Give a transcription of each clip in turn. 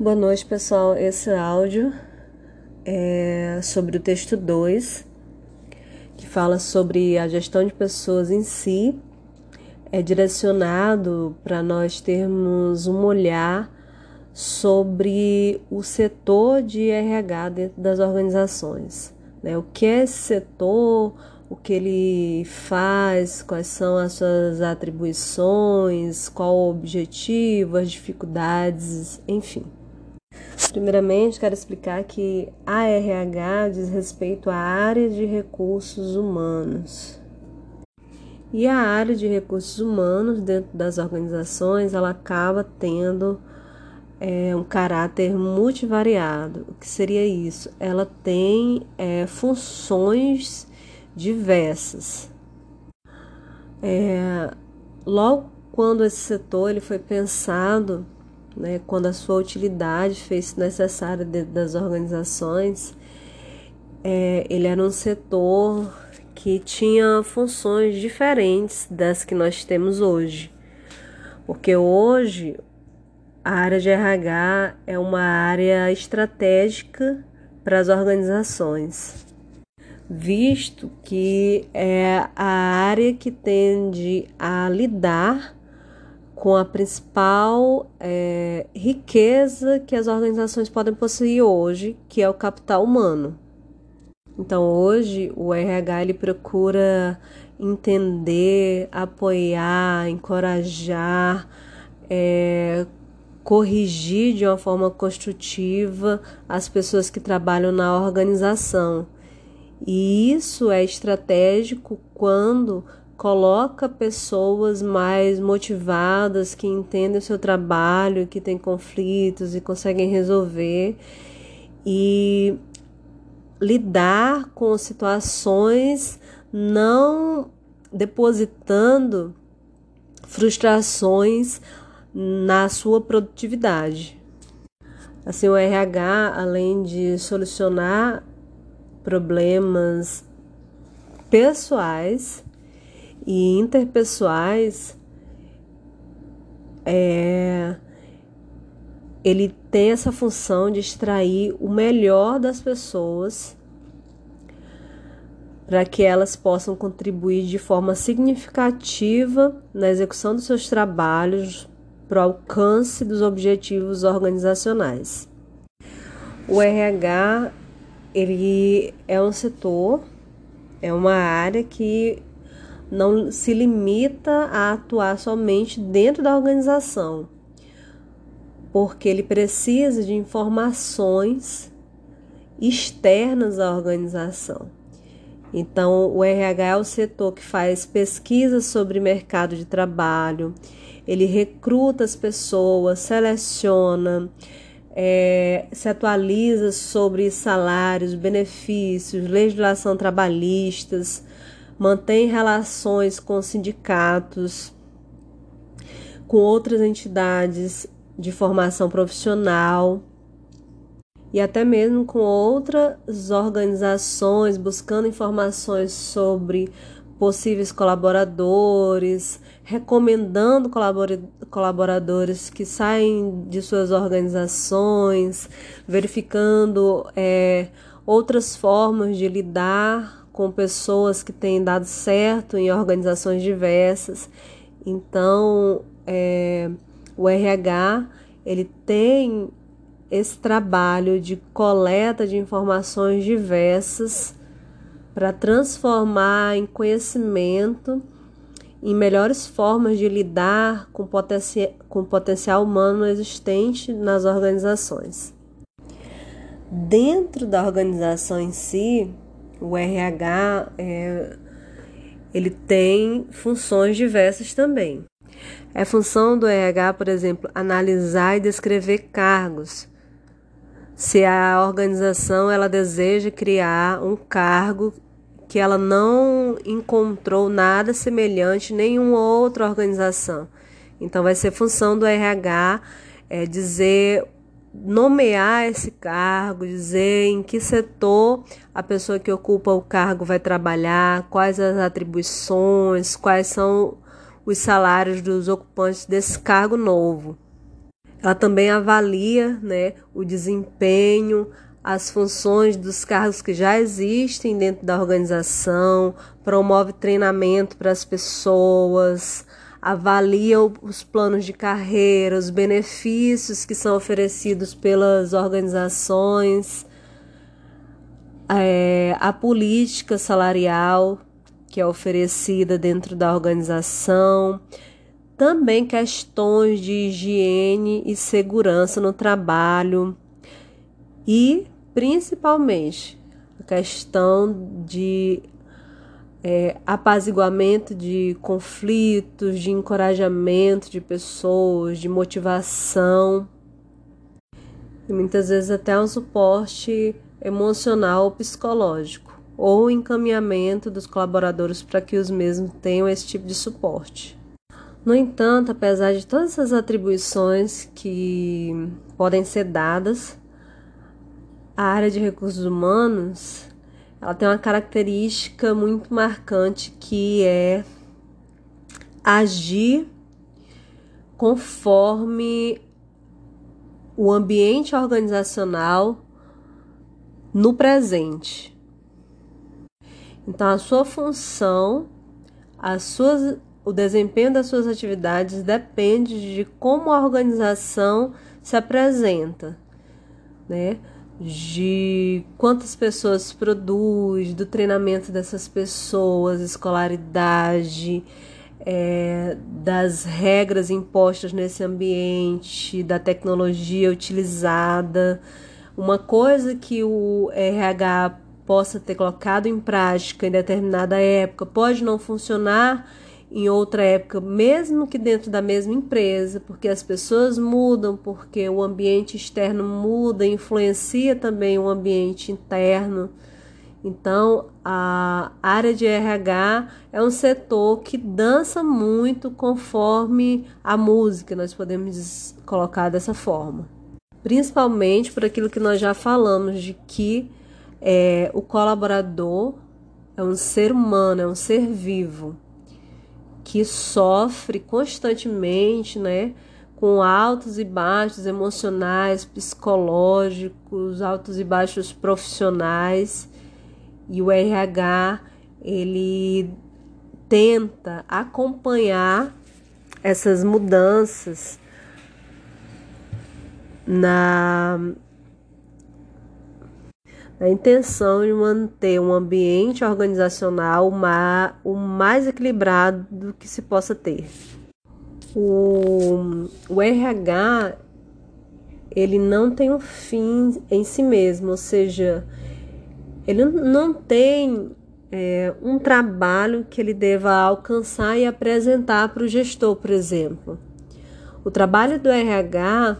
Boa noite, pessoal. Esse áudio é sobre o texto 2, que fala sobre a gestão de pessoas em si. É direcionado para nós termos um olhar sobre o setor de RH dentro das organizações. Né? O que é esse setor, o que ele faz, quais são as suas atribuições, qual o objetivo, as dificuldades, enfim. Primeiramente, quero explicar que a RH diz respeito à área de recursos humanos. E a área de recursos humanos dentro das organizações, ela acaba tendo é, um caráter multivariado. O que seria isso? Ela tem é, funções diversas. É, logo quando esse setor ele foi pensado né, quando a sua utilidade fez necessária dentro das organizações, é, ele era um setor que tinha funções diferentes das que nós temos hoje. Porque hoje a área de RH é uma área estratégica para as organizações, visto que é a área que tende a lidar com a principal é, riqueza que as organizações podem possuir hoje, que é o capital humano. Então, hoje, o RH ele procura entender, apoiar, encorajar, é, corrigir de uma forma construtiva as pessoas que trabalham na organização. E isso é estratégico quando coloca pessoas mais motivadas, que entendem o seu trabalho, que têm conflitos e conseguem resolver e lidar com situações não depositando frustrações na sua produtividade. Assim, o RH, além de solucionar problemas pessoais, e interpessoais, é, ele tem essa função de extrair o melhor das pessoas para que elas possam contribuir de forma significativa na execução dos seus trabalhos para o alcance dos objetivos organizacionais. O RH ele é um setor, é uma área que não se limita a atuar somente dentro da organização, porque ele precisa de informações externas à organização. Então, o RH é o setor que faz pesquisas sobre mercado de trabalho, ele recruta as pessoas, seleciona, é, se atualiza sobre salários, benefícios, legislação trabalhistas, mantém relações com sindicatos, com outras entidades de formação profissional e até mesmo com outras organizações buscando informações sobre possíveis colaboradores, recomendando colaboradores que saem de suas organizações, verificando é, outras formas de lidar com pessoas que têm dado certo em organizações diversas. Então, é, o RH ele tem esse trabalho de coleta de informações diversas para transformar em conhecimento em melhores formas de lidar com, potencia, com o potencial humano existente nas organizações. Dentro da organização em si, o RH é, ele tem funções diversas também. É função do RH, por exemplo, analisar e descrever cargos. Se a organização ela deseja criar um cargo que ela não encontrou nada semelhante em nenhuma outra organização. Então vai ser função do RH é, dizer nomear esse cargo, dizer em que setor a pessoa que ocupa o cargo vai trabalhar, quais as atribuições, quais são os salários dos ocupantes desse cargo novo. ela também avalia né, o desempenho, as funções dos cargos que já existem dentro da organização, promove treinamento para as pessoas, avalia os planos de carreira, os benefícios que são oferecidos pelas organizações, é, a política salarial que é oferecida dentro da organização, também questões de higiene e segurança no trabalho e principalmente a questão de é, apaziguamento de conflitos, de encorajamento de pessoas, de motivação e muitas vezes até um suporte emocional ou psicológico ou encaminhamento dos colaboradores para que os mesmos tenham esse tipo de suporte. No entanto, apesar de todas essas atribuições que podem ser dadas, a área de recursos humanos ela tem uma característica muito marcante que é agir conforme o ambiente organizacional no presente. Então, a sua função, as suas, o desempenho das suas atividades depende de como a organização se apresenta, né? De quantas pessoas produz, do treinamento dessas pessoas, escolaridade, é, das regras impostas nesse ambiente, da tecnologia utilizada. Uma coisa que o RH possa ter colocado em prática em determinada época pode não funcionar em outra época, mesmo que dentro da mesma empresa, porque as pessoas mudam, porque o ambiente externo muda, influencia também o ambiente interno. Então, a área de RH é um setor que dança muito conforme a música, nós podemos colocar dessa forma. Principalmente por aquilo que nós já falamos, de que é, o colaborador é um ser humano, é um ser vivo que sofre constantemente, né, com altos e baixos emocionais, psicológicos, altos e baixos profissionais. E o RH, ele tenta acompanhar essas mudanças na a intenção de manter um ambiente organizacional o mais equilibrado que se possa ter. O, o RH ele não tem um fim em si mesmo, ou seja, ele não tem é, um trabalho que ele deva alcançar e apresentar para o gestor, por exemplo. O trabalho do RH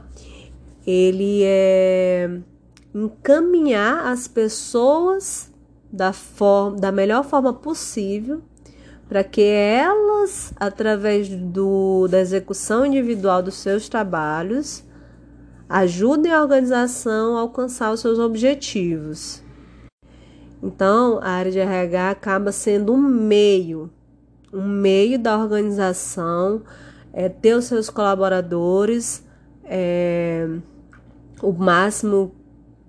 ele é encaminhar as pessoas da, forma, da melhor forma possível para que elas, através do, da execução individual dos seus trabalhos, ajudem a organização a alcançar os seus objetivos. Então, a área de RH acaba sendo um meio, um meio da organização, é, ter os seus colaboradores é, o máximo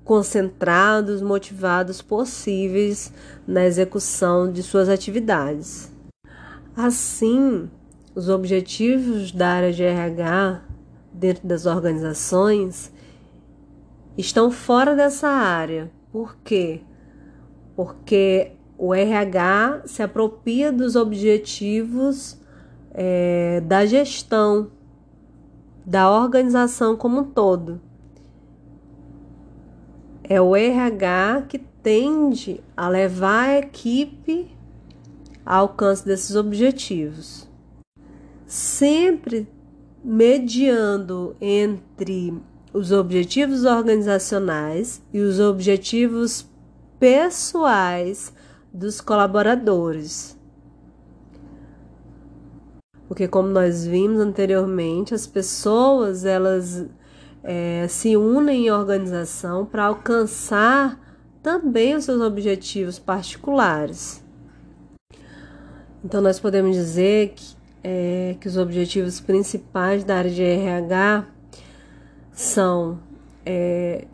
concentrados, motivados possíveis na execução de suas atividades. Assim, os objetivos da área de RH dentro das organizações estão fora dessa área. Por quê? Porque o RH se apropria dos objetivos é, da gestão, da organização como um todo. É o RH que tende a levar a equipe ao alcance desses objetivos. Sempre mediando entre os objetivos organizacionais e os objetivos pessoais dos colaboradores. Porque como nós vimos anteriormente, as pessoas elas é, se unem em organização para alcançar também os seus objetivos particulares. Então, nós podemos dizer que, é, que os objetivos principais da área de RH são é,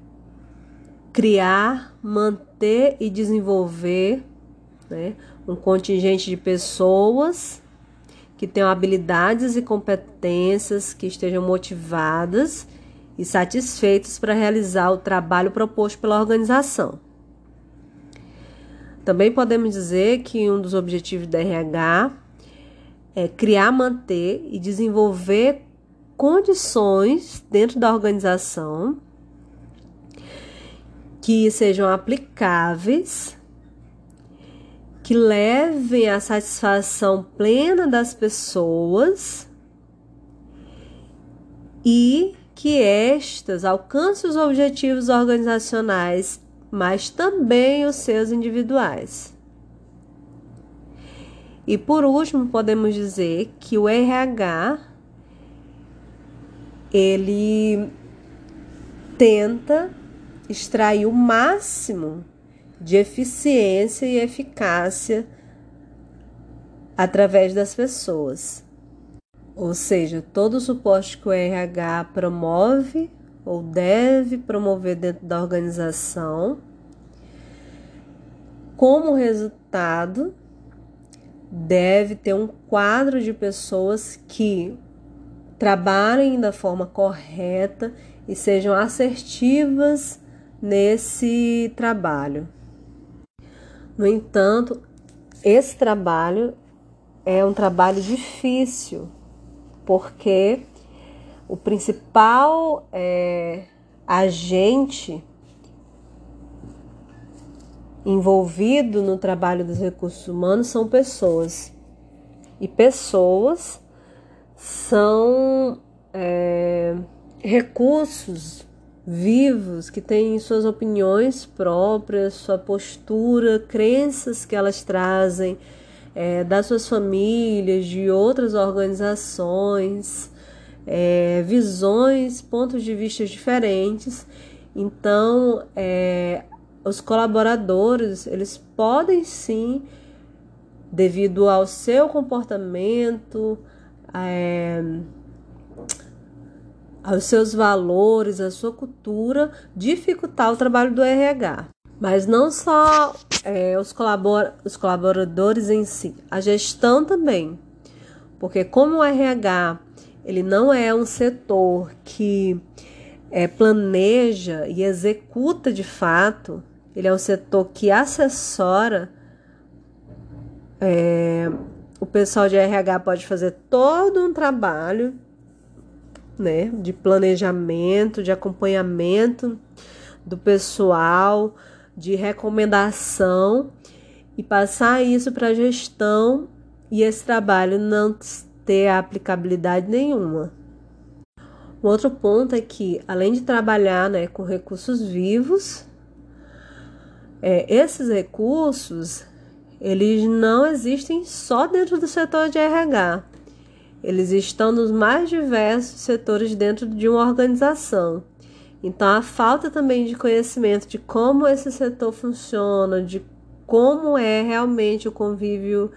criar, manter e desenvolver né, um contingente de pessoas que tenham habilidades e competências, que estejam motivadas e satisfeitos para realizar o trabalho proposto pela organização. Também podemos dizer que um dos objetivos da RH é criar, manter e desenvolver condições dentro da organização que sejam aplicáveis, que levem à satisfação plena das pessoas e que estas alcancem os objetivos organizacionais, mas também os seus individuais. E por último, podemos dizer que o RH ele tenta extrair o máximo de eficiência e eficácia através das pessoas. Ou seja, todo o suporte que o RH promove ou deve promover dentro da organização, como resultado, deve ter um quadro de pessoas que trabalhem da forma correta e sejam assertivas nesse trabalho. No entanto, esse trabalho é um trabalho difícil porque o principal é, agente envolvido no trabalho dos recursos humanos são pessoas. E pessoas são é, recursos vivos que têm suas opiniões próprias, sua postura, crenças que elas trazem é, das suas famílias, de outras organizações, é, visões, pontos de vista diferentes. Então, é, os colaboradores eles podem sim, devido ao seu comportamento, é, aos seus valores, à sua cultura, dificultar o trabalho do RH. Mas não só é, os, colabor os colaboradores em si, a gestão também. Porque como o RH ele não é um setor que é, planeja e executa de fato, ele é um setor que assessora. É, o pessoal de RH pode fazer todo um trabalho né, de planejamento, de acompanhamento do pessoal, de recomendação e passar isso para a gestão e esse trabalho não ter aplicabilidade nenhuma. Um outro ponto é que, além de trabalhar né, com recursos vivos, é, esses recursos eles não existem só dentro do setor de RH. Eles estão nos mais diversos setores dentro de uma organização. Então, a falta também de conhecimento de como esse setor funciona, de como é realmente o convívio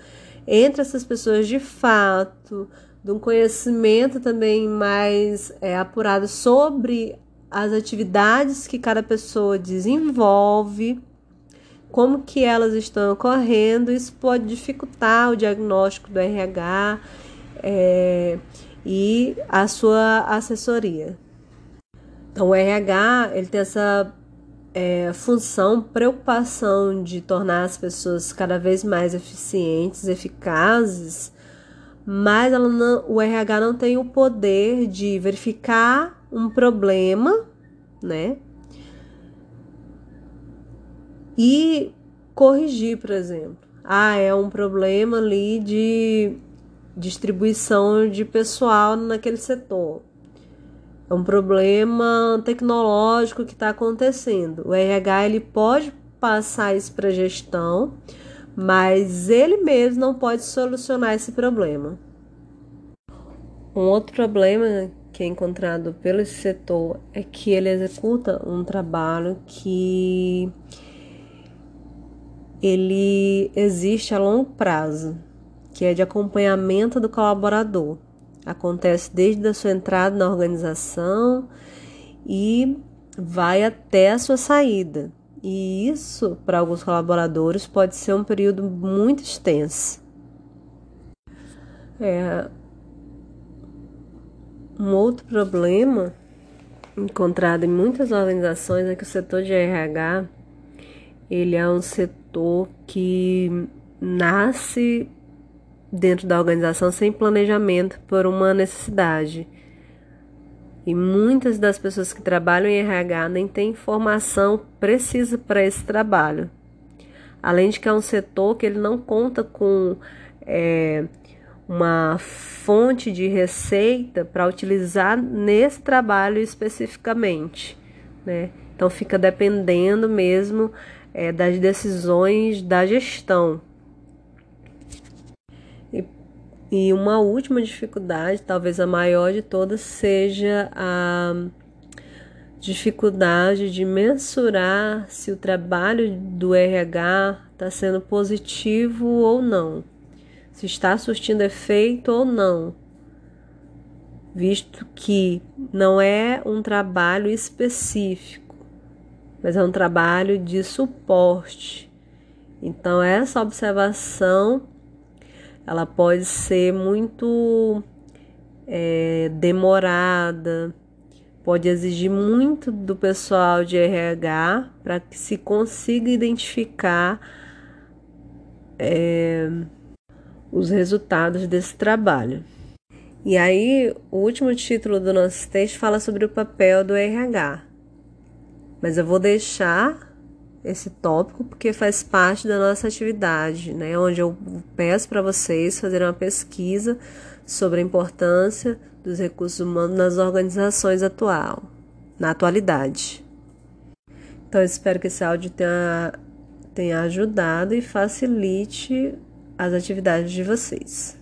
entre essas pessoas de fato, de um conhecimento também mais é, apurado sobre as atividades que cada pessoa desenvolve, como que elas estão ocorrendo, isso pode dificultar o diagnóstico do RH é, e a sua assessoria. Então, o RH ele tem essa é, função, preocupação de tornar as pessoas cada vez mais eficientes, eficazes, mas não, o RH não tem o poder de verificar um problema, né? E corrigir, por exemplo. Ah, é um problema ali de distribuição de pessoal naquele setor. É um problema tecnológico que está acontecendo. O RH ele pode passar isso para a gestão, mas ele mesmo não pode solucionar esse problema. Um outro problema que é encontrado pelo setor é que ele executa um trabalho que ele existe a longo prazo, que é de acompanhamento do colaborador acontece desde a sua entrada na organização e vai até a sua saída. E isso, para alguns colaboradores, pode ser um período muito extenso. É, um outro problema encontrado em muitas organizações é que o setor de RH ele é um setor que nasce dentro da organização sem planejamento por uma necessidade. E muitas das pessoas que trabalham em RH nem têm informação precisa para esse trabalho. Além de que é um setor que ele não conta com é, uma fonte de receita para utilizar nesse trabalho especificamente. Né? Então fica dependendo mesmo é, das decisões da gestão. E, e uma última dificuldade, talvez a maior de todas, seja a dificuldade de mensurar se o trabalho do RH está sendo positivo ou não, se está surtindo efeito ou não, visto que não é um trabalho específico mas é um trabalho de suporte. Então essa observação ela pode ser muito é, demorada, pode exigir muito do pessoal de RH para que se consiga identificar é, os resultados desse trabalho. E aí, o último título do nosso texto fala sobre o papel do RH. Mas eu vou deixar esse tópico porque faz parte da nossa atividade, né? Onde eu peço para vocês fazerem uma pesquisa sobre a importância dos recursos humanos nas organizações atual, na atualidade. Então, espero que esse áudio tenha, tenha ajudado e facilite as atividades de vocês.